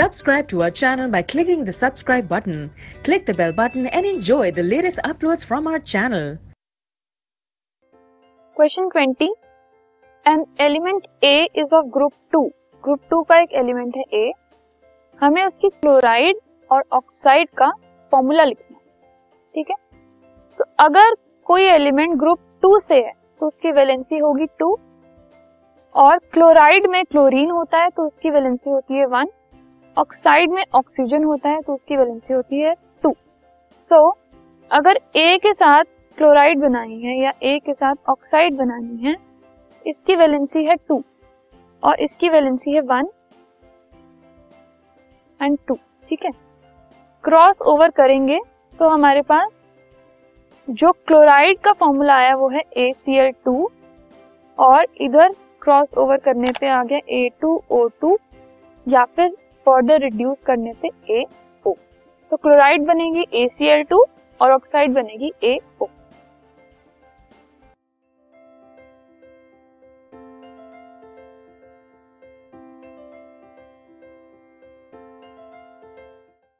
Subscribe to our channel by clicking the subscribe button. Click the bell button and enjoy the latest uploads from our channel. Question twenty an element A is of group two group two का एक element है ए हमें उसकी chloride और oxide का formula लिखना है। ठीक है? तो अगर कोई एलिमेंट ग्रुप टू से है तो उसकी वैलेंसी होगी टू और क्लोराइड में क्लोरीन होता है तो उसकी वैलेंसी होती है वन ऑक्साइड में ऑक्सीजन होता है तो उसकी वैलेंसी होती है टू सो so, अगर ए के साथ क्लोराइड बनानी है या ए के साथ ऑक्साइड बनानी है इसकी वैलेंसी है टू और इसकी वैलेंसी है वन एंड टू ठीक है? क्रॉस ओवर करेंगे तो हमारे पास जो क्लोराइड का फॉर्मूला आया वो है ए सी एल टू और इधर क्रॉस ओवर करने पे आ गया ए टू ओ टू या फिर फर्दर रिड्यूस करने से ए ओ तो क्लोराइड बनेगी ए सी एल टू और ऑक्साइड बनेगी ए ओ